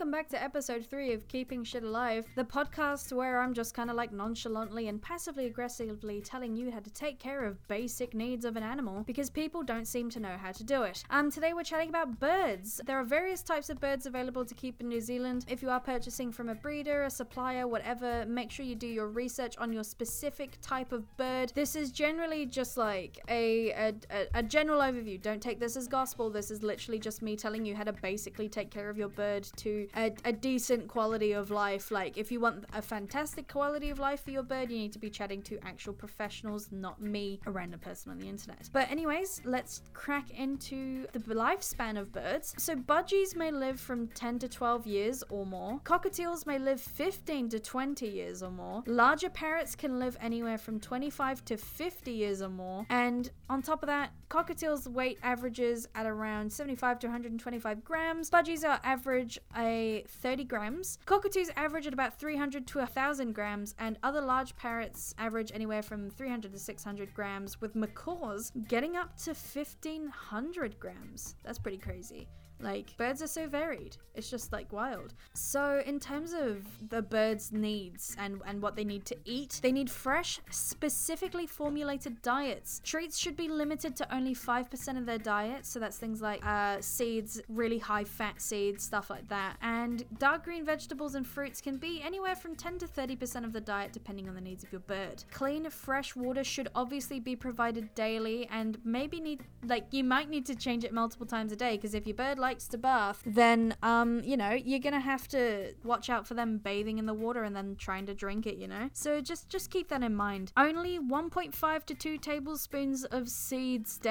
welcome back to episode 3 of Keeping Shit Alive, the podcast where I'm just kind of like nonchalantly and passively aggressively telling you how to take care of basic needs of an animal because people don't seem to know how to do it. Um, today we're chatting about birds. There are various types of birds available to keep in New Zealand. If you are purchasing from a breeder, a supplier, whatever, make sure you do your research on your specific type of bird. This is generally just like a, a, a general overview. Don't take this as gospel. This is literally just me telling you how to basically take care of your bird to a, a decent quality of life. Like, if you want a fantastic quality of life for your bird, you need to be chatting to actual professionals, not me, a random person on the internet. But, anyways, let's crack into the lifespan of birds. So, budgies may live from 10 to 12 years or more, cockatiels may live 15 to 20 years or more, larger parrots can live anywhere from 25 to 50 years or more, and on top of that, cockatiels' weight averages at around 75 to 125 grams, budgies are average a 30 grams. Cockatoos average at about 300 to 1,000 grams, and other large parrots average anywhere from 300 to 600 grams, with macaws getting up to 1,500 grams. That's pretty crazy. Like, birds are so varied. It's just like wild. So, in terms of the birds' needs and, and what they need to eat, they need fresh, specifically formulated diets. Treats should be limited to only 5% of their diet. So, that's things like uh, seeds, really high fat seeds, stuff like that. And dark green vegetables and fruits can be anywhere from 10 to 30% of the diet, depending on the needs of your bird. Clean, fresh water should obviously be provided daily and maybe need, like, you might need to change it multiple times a day because if your bird likes to bath, then um, you know, you're gonna have to watch out for them bathing in the water and then trying to drink it, you know? So just just keep that in mind. Only 1.5 to 2 tablespoons of seeds daily.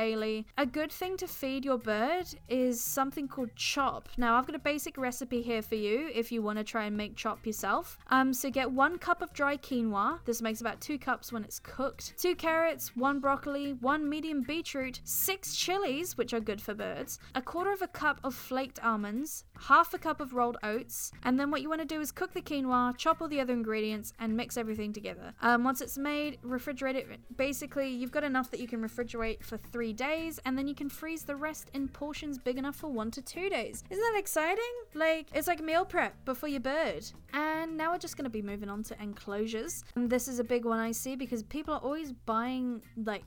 A good thing to feed your bird is something called chop. Now I've got a basic recipe here for you if you want to try and make chop yourself. Um, so get one cup of dry quinoa. This makes about two cups when it's cooked. Two carrots, one broccoli, one medium beetroot, six chilies, which are good for birds, a quarter of a cup of flaked almonds, half a cup of rolled oats, and then what you want to do is cook the quinoa, chop all the other ingredients, and mix everything together. Um, once it's made, refrigerate it. Basically, you've got enough that you can refrigerate for three days, and then you can freeze the rest in portions big enough for one to two days. Isn't that exciting? Like, it's like meal prep, but for your bird. And now we're just going to be moving on to enclosures. And this is a big one I see because people are always buying, like,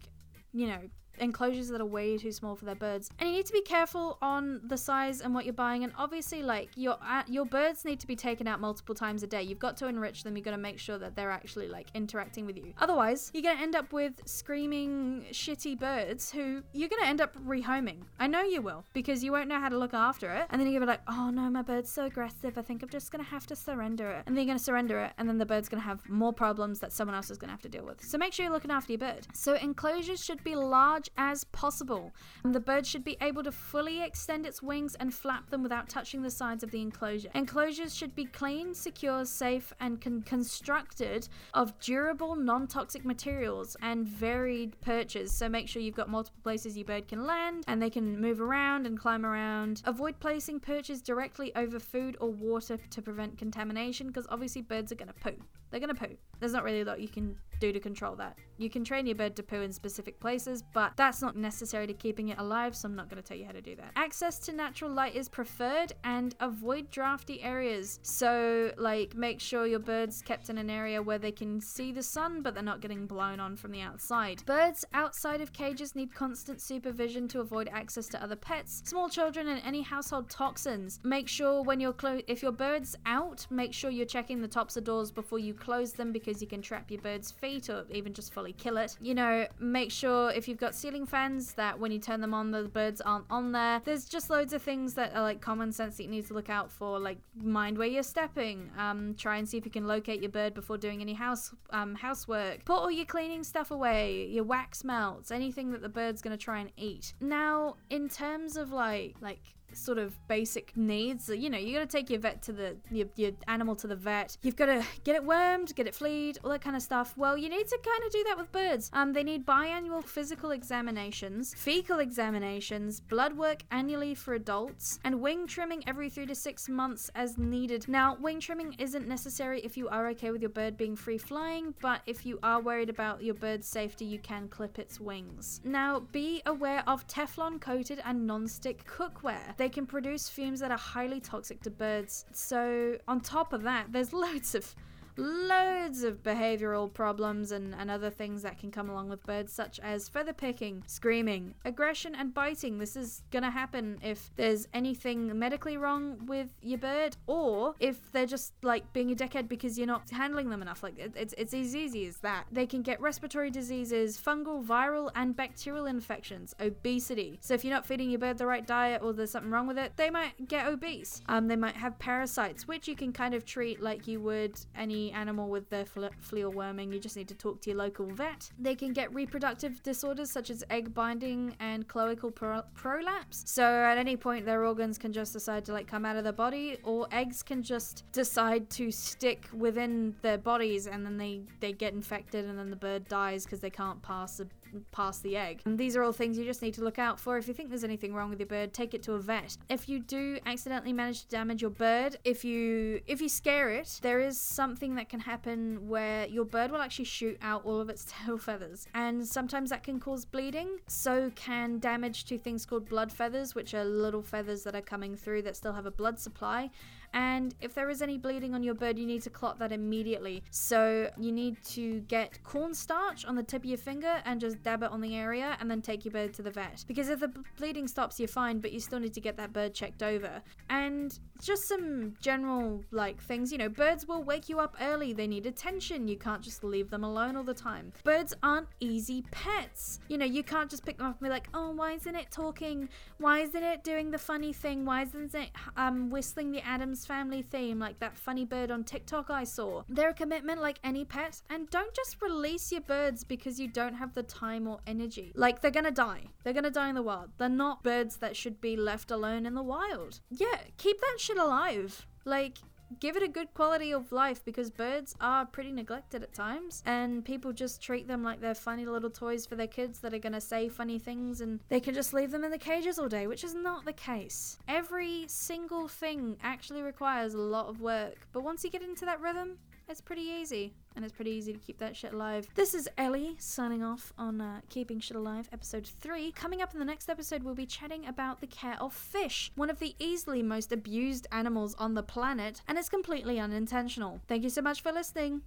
you know, enclosures that are way too small for their birds. And you need to be careful on the size and what you're buying. And obviously, like your your birds need to be taken out multiple times a day. You've got to enrich them. You've got to make sure that they're actually like interacting with you. Otherwise, you're gonna end up with screaming shitty birds who you're gonna end up rehoming. I know you will because you won't know how to look after it. And then you're gonna be like, oh no, my bird's so aggressive. I think I'm just gonna have to surrender it. And then you're gonna surrender it, and then the bird's gonna have more problems that someone else is gonna have to deal with. So make sure you're looking after your bird. So enclosures should be large as possible. The bird should be able to fully extend its wings and flap them without touching the sides of the enclosure. Enclosures should be clean, secure, safe, and con- constructed of durable, non toxic materials and varied perches. So make sure you've got multiple places your bird can land and they can move around and climb around. Avoid placing perches directly over food or water to prevent contamination because obviously birds are going to poo. They're going to poo. There's not really a lot you can do to control that. You can train your bird to poo in specific places, but that's not necessary to keeping it alive, so I'm not going to tell you how to do that. Access to natural light is preferred and avoid drafty areas. So, like, make sure your bird's kept in an area where they can see the sun, but they're not getting blown on from the outside. Birds outside of cages need constant supervision to avoid access to other pets, small children, and any household toxins. Make sure when you're close, if your bird's out, make sure you're checking the tops of doors before you close them because you can trap your bird's feet or even just fully kill it. You know, make sure if you've got ceiling fans that when you turn them on, the birds aren't on there. There's just loads of things that are like common sense that you need to look out for, like mind where you're stepping. Um, try and see if you can locate your bird before doing any house um, housework. Put all your cleaning stuff away, your wax melts, anything that the bird's gonna try and eat. Now, in terms of like like sort of basic needs. You know, you got to take your vet to the your, your animal to the vet. You've got to get it wormed, get it fleed, all that kind of stuff. Well, you need to kind of do that with birds. Um, they need biannual physical examinations, fecal examinations, blood work annually for adults, and wing trimming every three to six months as needed. Now, wing trimming isn't necessary if you are okay with your bird being free flying, but if you are worried about your bird's safety, you can clip its wings. Now, be aware of Teflon coated and non-stick cookware. They can produce fumes that are highly toxic to birds. So, on top of that, there's loads of loads of behavioral problems and, and other things that can come along with birds, such as feather picking, screaming, aggression, and biting. This is gonna happen if there's anything medically wrong with your bird, or if they're just like being a dickhead because you're not handling them enough. Like it, it's it's as easy as that. They can get respiratory diseases, fungal, viral, and bacterial infections, obesity. So if you're not feeding your bird the right diet or there's something wrong with it, they might get obese. Um, they might have parasites, which you can kind of treat like you would any animal with their flea or worming, you just need to talk to your local vet. They can get reproductive disorders such as egg binding and cloacal pro- prolapse. So at any point, their organs can just decide to like come out of their body, or eggs can just decide to stick within their bodies, and then they they get infected, and then the bird dies because they can't pass the past the egg. And these are all things you just need to look out for. If you think there's anything wrong with your bird, take it to a vet. If you do accidentally manage to damage your bird, if you if you scare it, there is something that can happen where your bird will actually shoot out all of its tail feathers. And sometimes that can cause bleeding. So can damage to things called blood feathers, which are little feathers that are coming through that still have a blood supply. And if there is any bleeding on your bird, you need to clot that immediately. So you need to get cornstarch on the tip of your finger and just dab it on the area and then take your bird to the vet. Because if the bleeding stops, you're fine, but you still need to get that bird checked over. And just some general like things, you know, birds will wake you up early. They need attention. You can't just leave them alone all the time. Birds aren't easy pets. You know, you can't just pick them up and be like, "Oh, why isn't it talking? Why isn't it doing the funny thing? Why isn't it um whistling the Addams Family theme like that funny bird on TikTok I saw. They're a commitment like any pet, and don't just release your birds because you don't have the time or energy. Like, they're gonna die. They're gonna die in the wild. They're not birds that should be left alone in the wild. Yeah, keep that shit alive. Like, give it a good quality of life because birds are pretty neglected at times and people just treat them like they're funny little toys for their kids that are going to say funny things and they can just leave them in the cages all day, which is not the case. Every single thing actually requires a lot of work, but once you get into that rhythm, it's pretty easy and it's pretty easy to keep that shit alive. This is Ellie signing off on uh, Keeping Shit Alive, episode 3. Coming up in the next episode, we'll be chatting about the care of fish, one of the easily most abused animals on the planet, and it's completely unintentional. Thank you so much for listening.